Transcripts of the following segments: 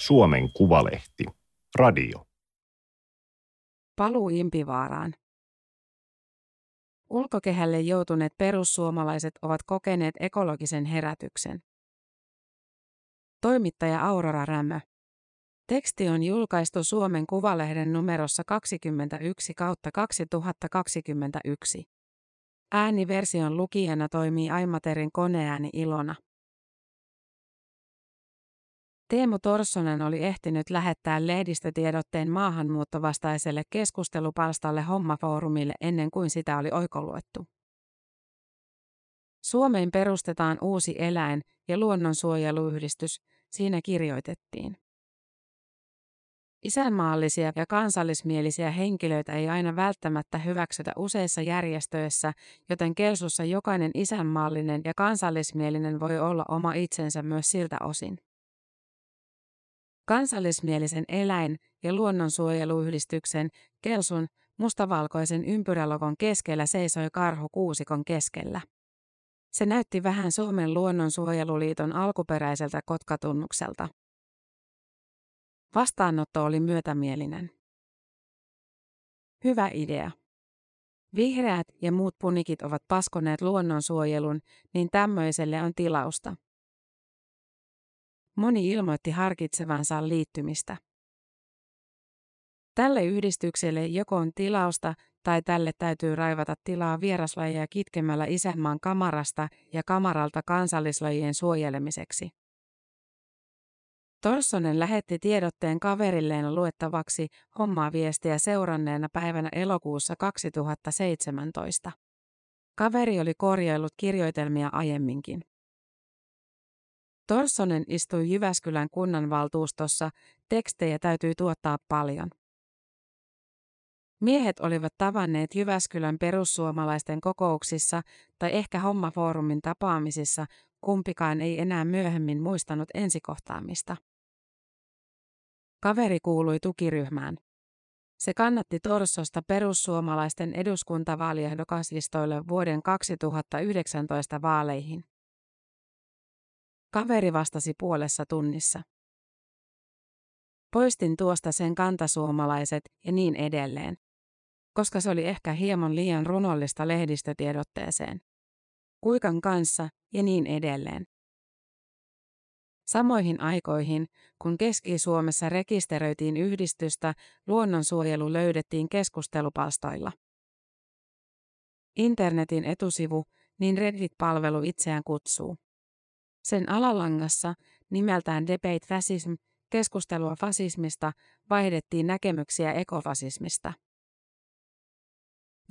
Suomen Kuvalehti. Radio. Paluu Impivaaraan. Ulkokehälle joutuneet perussuomalaiset ovat kokeneet ekologisen herätyksen. Toimittaja Aurora Rämö. Teksti on julkaistu Suomen Kuvalehden numerossa 21 kautta 2021. Ääniversion lukijana toimii Aimaterin koneääni Ilona. Teemu Torssonen oli ehtinyt lähettää lehdistötiedotteen maahanmuuttovastaiselle keskustelupalstalle Hommafoorumille ennen kuin sitä oli oikoluettu. Suomeen perustetaan uusi eläin- ja luonnonsuojeluyhdistys, siinä kirjoitettiin. Isänmaallisia ja kansallismielisiä henkilöitä ei aina välttämättä hyväksytä useissa järjestöissä, joten Kelsussa jokainen isänmaallinen ja kansallismielinen voi olla oma itsensä myös siltä osin. Kansallismielisen eläin- ja luonnonsuojeluyhdistyksen Kelsun mustavalkoisen ympyrälogon keskellä seisoi karhu kuusikon keskellä. Se näytti vähän Suomen luonnonsuojeluliiton alkuperäiseltä kotkatunnukselta. Vastaanotto oli myötämielinen. Hyvä idea. Vihreät ja muut punikit ovat paskoneet luonnonsuojelun, niin tämmöiselle on tilausta. Moni ilmoitti harkitsevansa liittymistä. Tälle yhdistykselle joko on tilausta tai tälle täytyy raivata tilaa vieraslajeja kitkemällä isänmaan kamarasta ja kamaralta kansallislajien suojelemiseksi. Torssonen lähetti tiedotteen kaverilleen luettavaksi hommaa viestiä seuranneena päivänä elokuussa 2017. Kaveri oli korjaillut kirjoitelmia aiemminkin. Torssonen istui Jyväskylän kunnanvaltuustossa, tekstejä täytyy tuottaa paljon. Miehet olivat tavanneet Jyväskylän perussuomalaisten kokouksissa tai ehkä hommafoorumin tapaamisissa, kumpikaan ei enää myöhemmin muistanut ensikohtaamista. Kaveri kuului tukiryhmään. Se kannatti Torsosta perussuomalaisten eduskuntavaaliehdokaslistoille vuoden 2019 vaaleihin. Kaveri vastasi puolessa tunnissa. Poistin tuosta sen kantasuomalaiset ja niin edelleen. Koska se oli ehkä hieman liian runollista lehdistötiedotteeseen. Kuikan kanssa ja niin edelleen. Samoihin aikoihin, kun Keski-Suomessa rekisteröitiin yhdistystä, luonnonsuojelu löydettiin keskustelupalstoilla. Internetin etusivu, niin Reddit-palvelu itseään kutsuu. Sen alalangassa, nimeltään Debate Fascism, keskustelua fasismista, vaihdettiin näkemyksiä ekofasismista.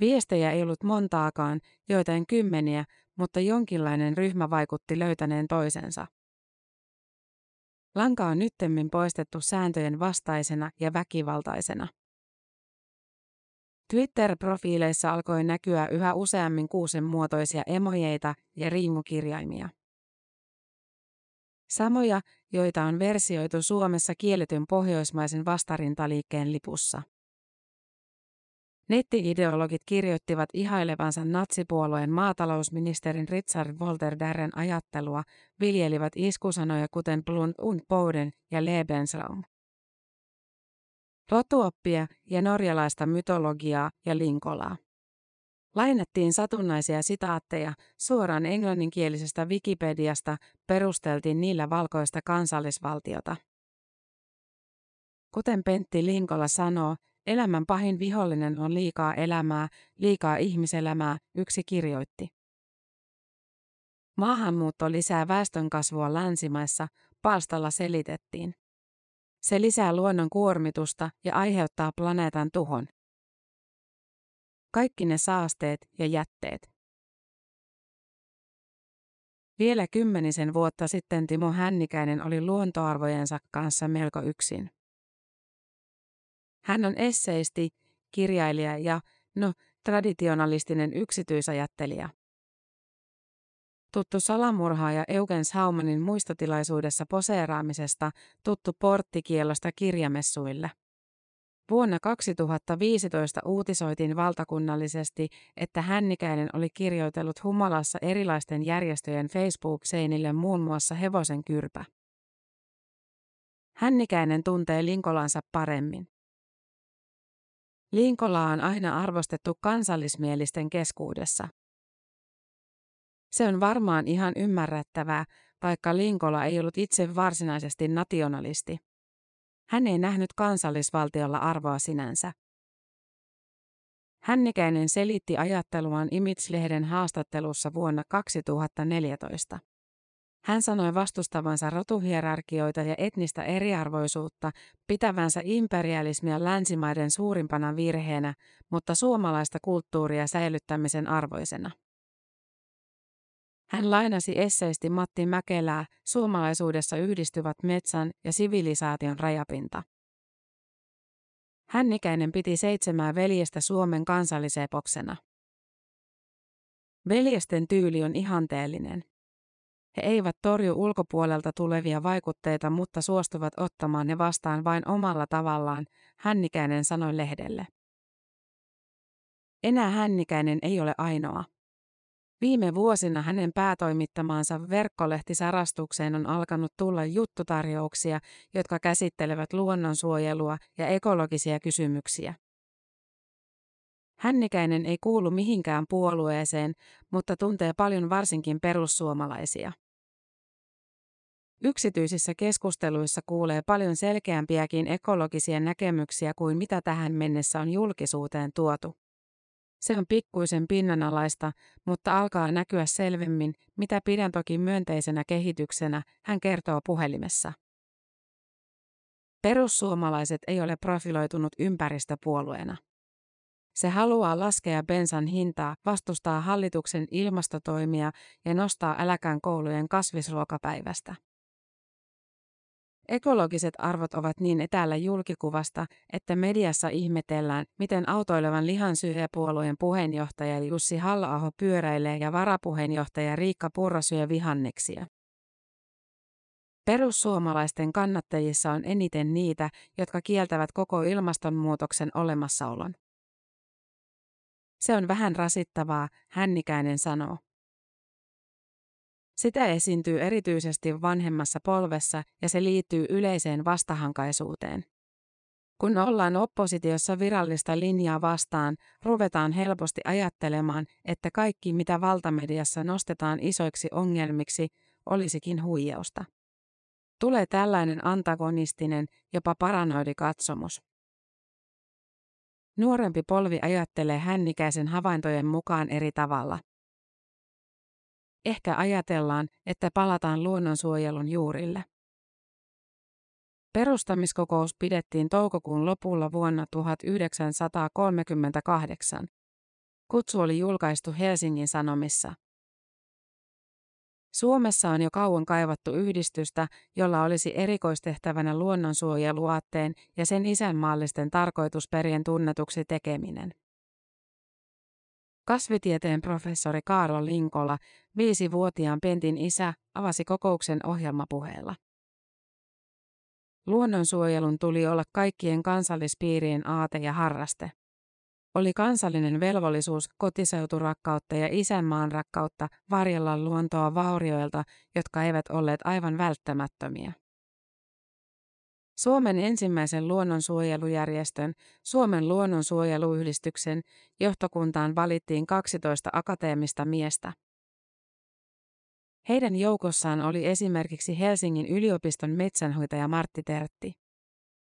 Viestejä ei ollut montaakaan, joitain kymmeniä, mutta jonkinlainen ryhmä vaikutti löytäneen toisensa. Lanka on nyttemmin poistettu sääntöjen vastaisena ja väkivaltaisena. Twitter-profiileissa alkoi näkyä yhä useammin kuusen muotoisia emojeita ja riimukirjaimia. Samoja, joita on versioitu Suomessa kielletyn pohjoismaisen vastarintaliikkeen lipussa. Netti-ideologit kirjoittivat ihailevansa natsipuolueen maatalousministerin Richard Walter Darren ajattelua, viljelivät iskusanoja kuten Blunt und Boden ja Lebensraum. Rotuoppia ja norjalaista mytologiaa ja linkolaa. Lainattiin satunnaisia sitaatteja suoraan englanninkielisestä Wikipediasta, perusteltiin niillä valkoista kansallisvaltiota. Kuten Pentti Linkola sanoo, elämän pahin vihollinen on liikaa elämää, liikaa ihmiselämää, yksi kirjoitti. Maahanmuutto lisää väestönkasvua länsimaissa, palstalla selitettiin. Se lisää luonnon kuormitusta ja aiheuttaa planeetan tuhon. Kaikki ne saasteet ja jätteet. Vielä kymmenisen vuotta sitten Timo Hännikäinen oli luontoarvojensa kanssa melko yksin. Hän on esseisti, kirjailija ja, no, traditionalistinen yksityisajattelija. Tuttu salamurhaaja Eugens Haumanin muistotilaisuudessa poseeraamisesta, tuttu porttikielosta kirjamessuille. Vuonna 2015 uutisoitiin valtakunnallisesti, että Hännikäinen oli kirjoitellut humalassa erilaisten järjestöjen Facebook-seinille muun muassa hevosen kyrpä. Hännikäinen tuntee Linkolansa paremmin. Linkola on aina arvostettu kansallismielisten keskuudessa. Se on varmaan ihan ymmärrettävää, vaikka Linkola ei ollut itse varsinaisesti nationalisti. Hän ei nähnyt kansallisvaltiolla arvoa sinänsä. Hännikäinen selitti ajatteluaan Image-lehden haastattelussa vuonna 2014. Hän sanoi vastustavansa rotuhierarkioita ja etnistä eriarvoisuutta, pitävänsä imperialismia länsimaiden suurimpana virheenä, mutta suomalaista kulttuuria säilyttämisen arvoisena. Hän lainasi esseisti Matti Mäkelää, suomalaisuudessa yhdistyvät metsän ja sivilisaation rajapinta. Hännikäinen piti seitsemää veljestä Suomen kansallisepoksena. Veljesten tyyli on ihanteellinen. He eivät torju ulkopuolelta tulevia vaikutteita, mutta suostuvat ottamaan ne vastaan vain omalla tavallaan, Hännikäinen sanoi lehdelle. Enää Hännikäinen ei ole ainoa. Viime vuosina hänen päätoimittamaansa verkkolehtisarastukseen on alkanut tulla juttutarjouksia, jotka käsittelevät luonnonsuojelua ja ekologisia kysymyksiä. Hännikäinen ei kuulu mihinkään puolueeseen, mutta tuntee paljon varsinkin perussuomalaisia. Yksityisissä keskusteluissa kuulee paljon selkeämpiäkin ekologisia näkemyksiä kuin mitä tähän mennessä on julkisuuteen tuotu. Se on pikkuisen pinnanalaista, mutta alkaa näkyä selvemmin, mitä pidän toki myönteisenä kehityksenä, hän kertoo puhelimessa. Perussuomalaiset ei ole profiloitunut ympäristöpuolueena. Se haluaa laskea bensan hintaa, vastustaa hallituksen ilmastotoimia ja nostaa äläkään koulujen kasvisruokapäivästä. Ekologiset arvot ovat niin etäällä julkikuvasta, että mediassa ihmetellään, miten autoilevan lihansyöjäpuolueen puheenjohtaja Jussi halla pyöräilee ja varapuheenjohtaja Riikka Purra syö vihanneksia. Perussuomalaisten kannattajissa on eniten niitä, jotka kieltävät koko ilmastonmuutoksen olemassaolon. Se on vähän rasittavaa, Hännikäinen sanoo. Sitä esiintyy erityisesti vanhemmassa polvessa ja se liittyy yleiseen vastahankaisuuteen. Kun ollaan oppositiossa virallista linjaa vastaan, ruvetaan helposti ajattelemaan, että kaikki mitä valtamediassa nostetaan isoiksi ongelmiksi, olisikin huijausta. Tulee tällainen antagonistinen, jopa paranoidi katsomus. Nuorempi polvi ajattelee hännikäisen havaintojen mukaan eri tavalla. Ehkä ajatellaan, että palataan luonnonsuojelun juurille. Perustamiskokous pidettiin toukokuun lopulla vuonna 1938. Kutsu oli julkaistu Helsingin Sanomissa. Suomessa on jo kauan kaivattu yhdistystä, jolla olisi erikoistehtävänä luonnonsuojeluaatteen ja sen isänmaallisten tarkoitusperien tunnetuksi tekeminen. Kasvitieteen professori Kaarlo Linkola, viisivuotiaan Pentin isä, avasi kokouksen ohjelmapuheella. Luonnonsuojelun tuli olla kaikkien kansallispiirien aate ja harraste. Oli kansallinen velvollisuus kotiseuturakkautta ja isänmaan rakkautta varjella luontoa vaurioilta, jotka eivät olleet aivan välttämättömiä. Suomen ensimmäisen luonnonsuojelujärjestön, Suomen luonnonsuojeluyhdistyksen, johtokuntaan valittiin 12 akateemista miestä. Heidän joukossaan oli esimerkiksi Helsingin yliopiston metsänhoitaja Martti Tertti.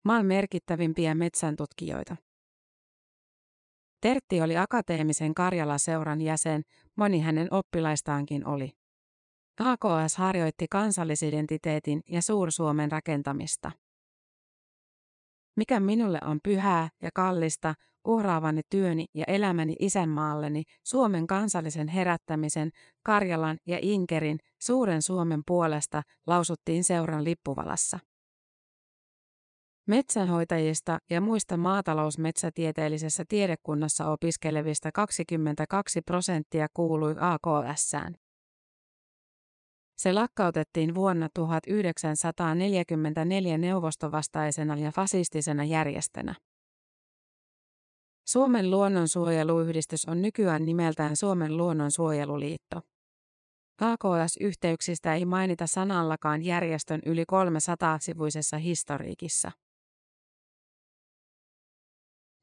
Maan merkittävimpiä metsäntutkijoita. Tertti oli akateemisen Karjala-seuran jäsen, moni hänen oppilaistaankin oli. AKS harjoitti kansallisidentiteetin ja Suur-Suomen rakentamista. Mikä minulle on pyhää ja kallista, uhraavani työni ja elämäni isänmaalleni, Suomen kansallisen herättämisen, Karjalan ja Inkerin, suuren Suomen puolesta, lausuttiin seuran lippuvalassa. Metsänhoitajista ja muista maatalousmetsätieteellisessä tiedekunnassa opiskelevista 22 prosenttia kuului AKSään. Se lakkautettiin vuonna 1944 neuvostovastaisena ja fasistisena järjestönä. Suomen luonnonsuojeluyhdistys on nykyään nimeltään Suomen luonnonsuojeluliitto. HKS-yhteyksistä ei mainita sanallakaan järjestön yli 300-sivuisessa historiikissa.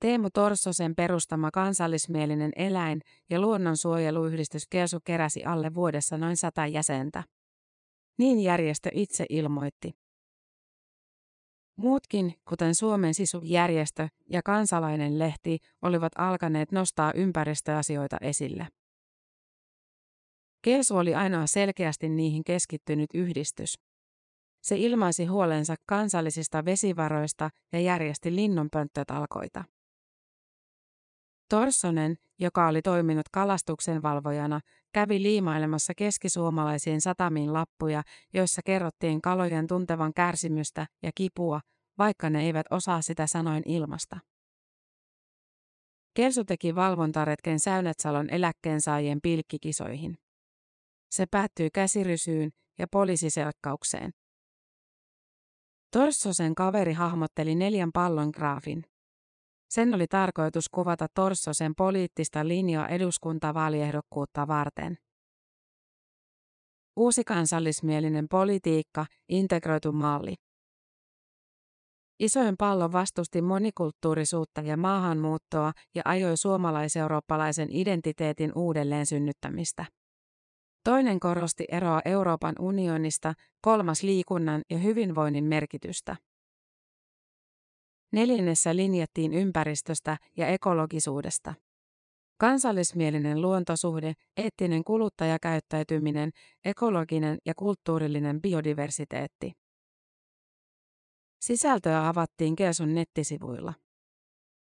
Teemu Torssosen perustama kansallismielinen eläin- ja luonnonsuojeluyhdistys Kelsu keräsi alle vuodessa noin sata jäsentä. Niin järjestö itse ilmoitti. Muutkin, kuten Suomen sisujärjestö ja kansalainen lehti, olivat alkaneet nostaa ympäristöasioita esille. Kelsu oli ainoa selkeästi niihin keskittynyt yhdistys. Se ilmaisi huolensa kansallisista vesivaroista ja järjesti linnunpönttötalkoita. Torssonen, joka oli toiminut kalastuksen valvojana, kävi liimailemassa keskisuomalaisiin satamiin lappuja, joissa kerrottiin kalojen tuntevan kärsimystä ja kipua, vaikka ne eivät osaa sitä sanoin ilmasta. Kelsu teki valvontaretken Säynätsalon eläkkeensaajien pilkkikisoihin. Se päättyi käsirysyyn ja poliisiselkkaukseen. Torssosen kaveri hahmotteli neljän pallon graafin. Sen oli tarkoitus kuvata Torssosen poliittista linjaa eduskuntavaaliehdokkuutta varten. Uusi kansallismielinen politiikka, integroitu malli. Isoin pallo vastusti monikulttuurisuutta ja maahanmuuttoa ja ajoi suomalaiseurooppalaisen identiteetin uudelleen synnyttämistä. Toinen korosti eroa Euroopan unionista, kolmas liikunnan ja hyvinvoinnin merkitystä. Neljännessä linjattiin ympäristöstä ja ekologisuudesta. Kansallismielinen luontosuhde, eettinen kuluttajakäyttäytyminen, ekologinen ja kulttuurillinen biodiversiteetti. Sisältöä avattiin Keesun nettisivuilla.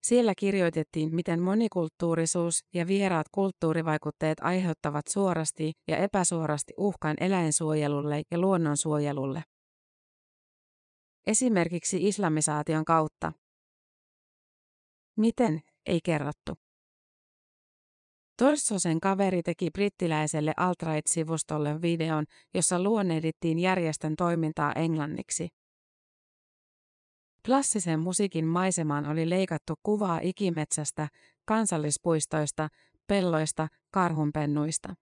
Siellä kirjoitettiin, miten monikulttuurisuus ja vieraat kulttuurivaikutteet aiheuttavat suorasti ja epäsuorasti uhkan eläinsuojelulle ja luonnonsuojelulle esimerkiksi islamisaation kautta. Miten, ei kerrottu. Torssosen kaveri teki brittiläiselle Alt-Right-sivustolle videon, jossa luonnehdittiin järjestön toimintaa englanniksi. Klassisen musiikin maisemaan oli leikattu kuvaa ikimetsästä, kansallispuistoista, pelloista, karhunpennuista,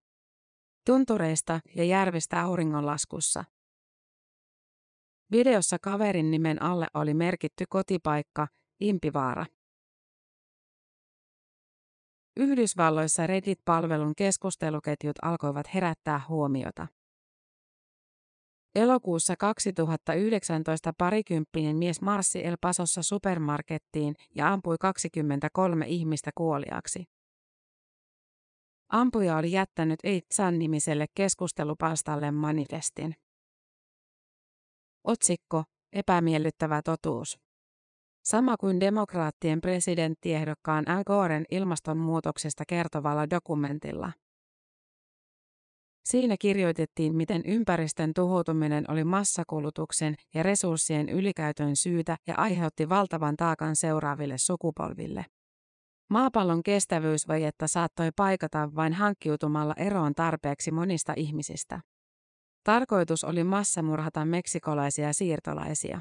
tuntureista ja järvistä auringonlaskussa. Videossa kaverin nimen alle oli merkitty kotipaikka, Impivaara. Yhdysvalloissa Reddit-palvelun keskusteluketjut alkoivat herättää huomiota. Elokuussa 2019 parikymppinen mies marssi El Pasossa supermarkettiin ja ampui 23 ihmistä kuoliaksi. Ampuja oli jättänyt Eitsan nimiselle keskustelupalstalle manifestin. Otsikko, epämiellyttävä totuus. Sama kuin demokraattien presidenttiehdokkaan Al Goren ilmastonmuutoksesta kertovalla dokumentilla. Siinä kirjoitettiin, miten ympäristön tuhoutuminen oli massakulutuksen ja resurssien ylikäytön syytä ja aiheutti valtavan taakan seuraaville sukupolville. Maapallon kestävyysvajetta saattoi paikata vain hankkiutumalla eroon tarpeeksi monista ihmisistä. Tarkoitus oli massamurhata meksikolaisia siirtolaisia.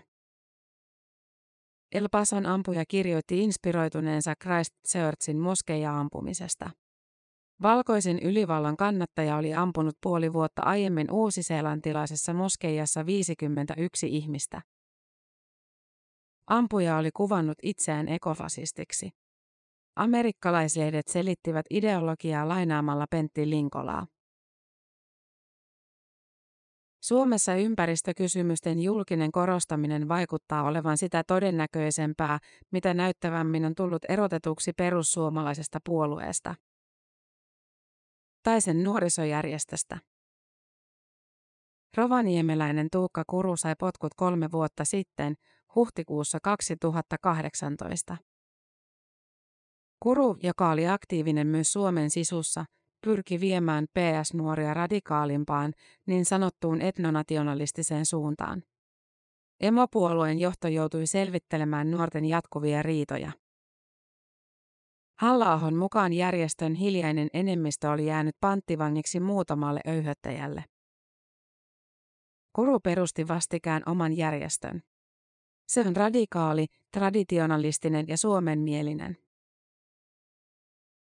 El Pason ampuja kirjoitti inspiroituneensa Christchurchin moskeija-ampumisesta. Valkoisen ylivallan kannattaja oli ampunut puoli vuotta aiemmin uusiseelantilaisessa moskeijassa 51 ihmistä. Ampuja oli kuvannut itseään ekofasistiksi. Amerikkalaislehdet selittivät ideologiaa lainaamalla Pentti Linkolaa. Suomessa ympäristökysymysten julkinen korostaminen vaikuttaa olevan sitä todennäköisempää, mitä näyttävämmin on tullut erotetuksi perussuomalaisesta puolueesta. Tai sen nuorisojärjestöstä. Rovaniemeläinen Tuukka Kuru sai potkut kolme vuotta sitten, huhtikuussa 2018. Kuru, joka oli aktiivinen myös Suomen sisussa, pyrki viemään PS-nuoria radikaalimpaan, niin sanottuun etnonationalistiseen suuntaan. Emopuolueen johto joutui selvittelemään nuorten jatkuvia riitoja. halla mukaan järjestön hiljainen enemmistö oli jäänyt panttivangiksi muutamalle öyhöttäjälle. Kuru perusti vastikään oman järjestön. Se on radikaali, traditionalistinen ja suomenmielinen.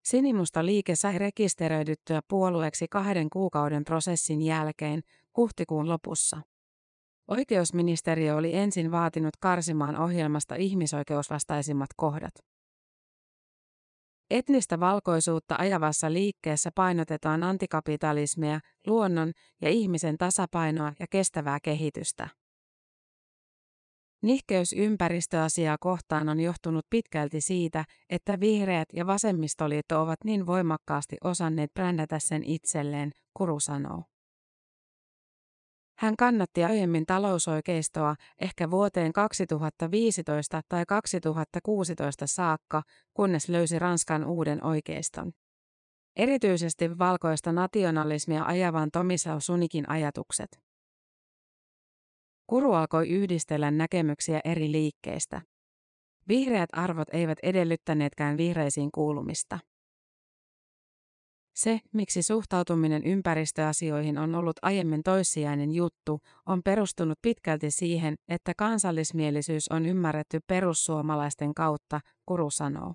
Sinimusta liike sai rekisteröidyttyä puolueeksi kahden kuukauden prosessin jälkeen huhtikuun lopussa. Oikeusministeriö oli ensin vaatinut karsimaan ohjelmasta ihmisoikeusvastaisimmat kohdat. Etnistä valkoisuutta ajavassa liikkeessä painotetaan antikapitalismia, luonnon ja ihmisen tasapainoa ja kestävää kehitystä. Nihkeys ympäristöasiaa kohtaan on johtunut pitkälti siitä, että vihreät ja vasemmistoliitto ovat niin voimakkaasti osanneet brändätä sen itselleen, Kuru sanoo. Hän kannatti aiemmin talousoikeistoa ehkä vuoteen 2015 tai 2016 saakka, kunnes löysi Ranskan uuden oikeiston. Erityisesti valkoista nationalismia ajavan Tomislav Sunikin ajatukset. Kuru alkoi yhdistellä näkemyksiä eri liikkeistä. Vihreät arvot eivät edellyttäneetkään vihreisiin kuulumista. Se, miksi suhtautuminen ympäristöasioihin on ollut aiemmin toissijainen juttu, on perustunut pitkälti siihen, että kansallismielisyys on ymmärretty perussuomalaisten kautta, Kuru sanoo.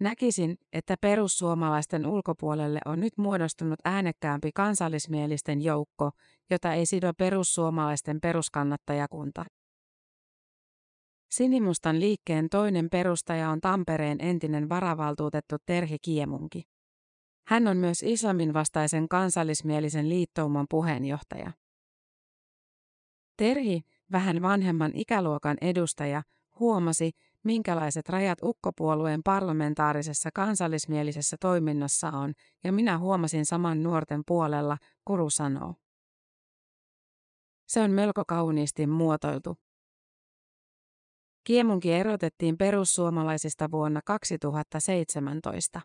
Näkisin, että perussuomalaisten ulkopuolelle on nyt muodostunut äänekkäämpi kansallismielisten joukko, jota ei sido perussuomalaisten peruskannattajakunta. Sinimustan liikkeen toinen perustaja on Tampereen entinen varavaltuutettu Terhi Kiemunki. Hän on myös islamin vastaisen kansallismielisen liittouman puheenjohtaja. Terhi, vähän vanhemman ikäluokan edustaja, huomasi, minkälaiset rajat ukkopuolueen parlamentaarisessa kansallismielisessä toiminnassa on, ja minä huomasin saman nuorten puolella, Kuru sanoo. Se on melko kauniisti muotoiltu. Kiemunki erotettiin perussuomalaisista vuonna 2017.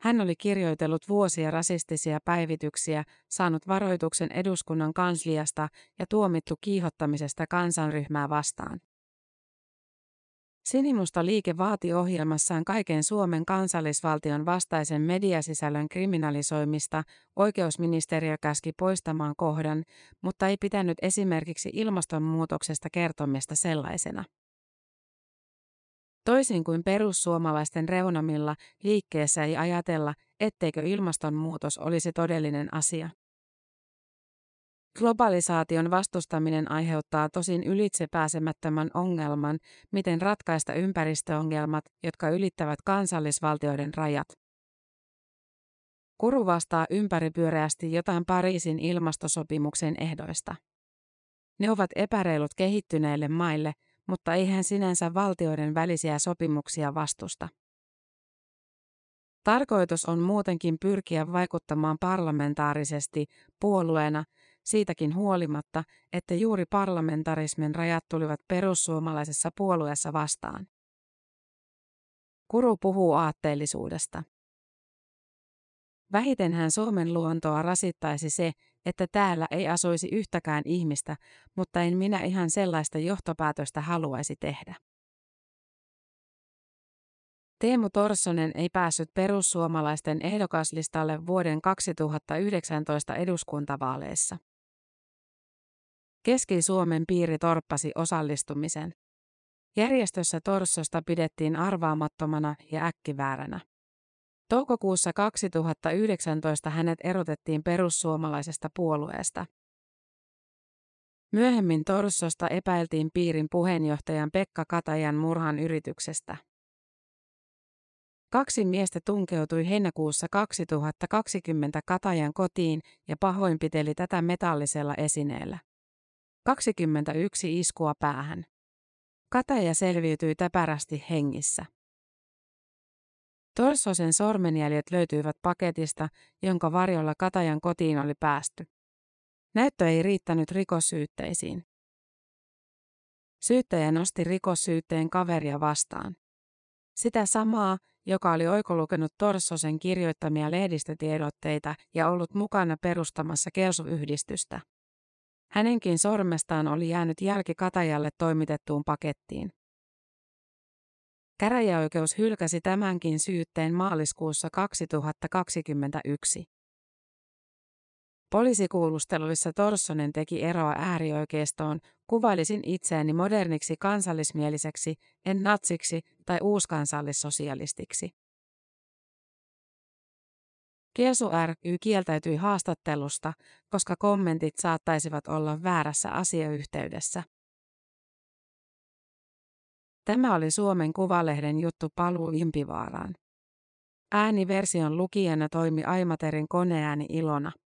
Hän oli kirjoitellut vuosia rasistisia päivityksiä, saanut varoituksen eduskunnan kansliasta ja tuomittu kiihottamisesta kansanryhmää vastaan. Sinimusta liike vaati ohjelmassaan kaiken Suomen kansallisvaltion vastaisen mediasisällön kriminalisoimista, oikeusministeriö käski poistamaan kohdan, mutta ei pitänyt esimerkiksi ilmastonmuutoksesta kertomista sellaisena. Toisin kuin perussuomalaisten reunamilla, liikkeessä ei ajatella, etteikö ilmastonmuutos olisi todellinen asia. Globalisaation vastustaminen aiheuttaa tosin ylitsepääsemättömän ongelman, miten ratkaista ympäristöongelmat, jotka ylittävät kansallisvaltioiden rajat. Kuru vastaa ympäripyöreästi jotain Pariisin ilmastosopimuksen ehdoista. Ne ovat epäreilut kehittyneille maille, mutta ei hän sinänsä valtioiden välisiä sopimuksia vastusta. Tarkoitus on muutenkin pyrkiä vaikuttamaan parlamentaarisesti puolueena, siitäkin huolimatta, että juuri parlamentarismin rajat tulivat perussuomalaisessa puolueessa vastaan. Kuru puhuu aatteellisuudesta. Vähiten hän Suomen luontoa rasittaisi se, että täällä ei asuisi yhtäkään ihmistä, mutta en minä ihan sellaista johtopäätöstä haluaisi tehdä. Teemu Torssonen ei päässyt perussuomalaisten ehdokaslistalle vuoden 2019 eduskuntavaaleissa. Keski-Suomen piiri torppasi osallistumisen. Järjestössä Torssosta pidettiin arvaamattomana ja äkkivääränä. Toukokuussa 2019 hänet erotettiin perussuomalaisesta puolueesta. Myöhemmin Torssosta epäiltiin piirin puheenjohtajan Pekka Katajan murhan yrityksestä. Kaksi miestä tunkeutui heinäkuussa 2020 Katajan kotiin ja pahoinpiteli tätä metallisella esineellä. 21 iskua päähän. Kataja selviytyi täpärästi hengissä. Torsosen sormenjäljet löytyivät paketista, jonka varjolla Katajan kotiin oli päästy. Näyttö ei riittänyt rikossyytteisiin. Syyttäjä nosti rikossyytteen kaveria vastaan. Sitä samaa, joka oli oikolukenut Torsosen kirjoittamia lehdistötiedotteita ja ollut mukana perustamassa Kelsu-yhdistystä. Hänenkin sormestaan oli jäänyt jälki Katajalle toimitettuun pakettiin. Käräjäoikeus hylkäsi tämänkin syytteen maaliskuussa 2021. Poliisikuulusteluissa Torssonen teki eroa äärioikeistoon, kuvailisin itseäni moderniksi kansallismieliseksi, en natsiksi tai uuskansallissosialistiksi. Kelsu ry kieltäytyi haastattelusta, koska kommentit saattaisivat olla väärässä asiayhteydessä. Tämä oli Suomen Kuvalehden juttu Paluu Impivaaraan. Ääniversion lukijana toimi Aimaterin koneääni Ilona.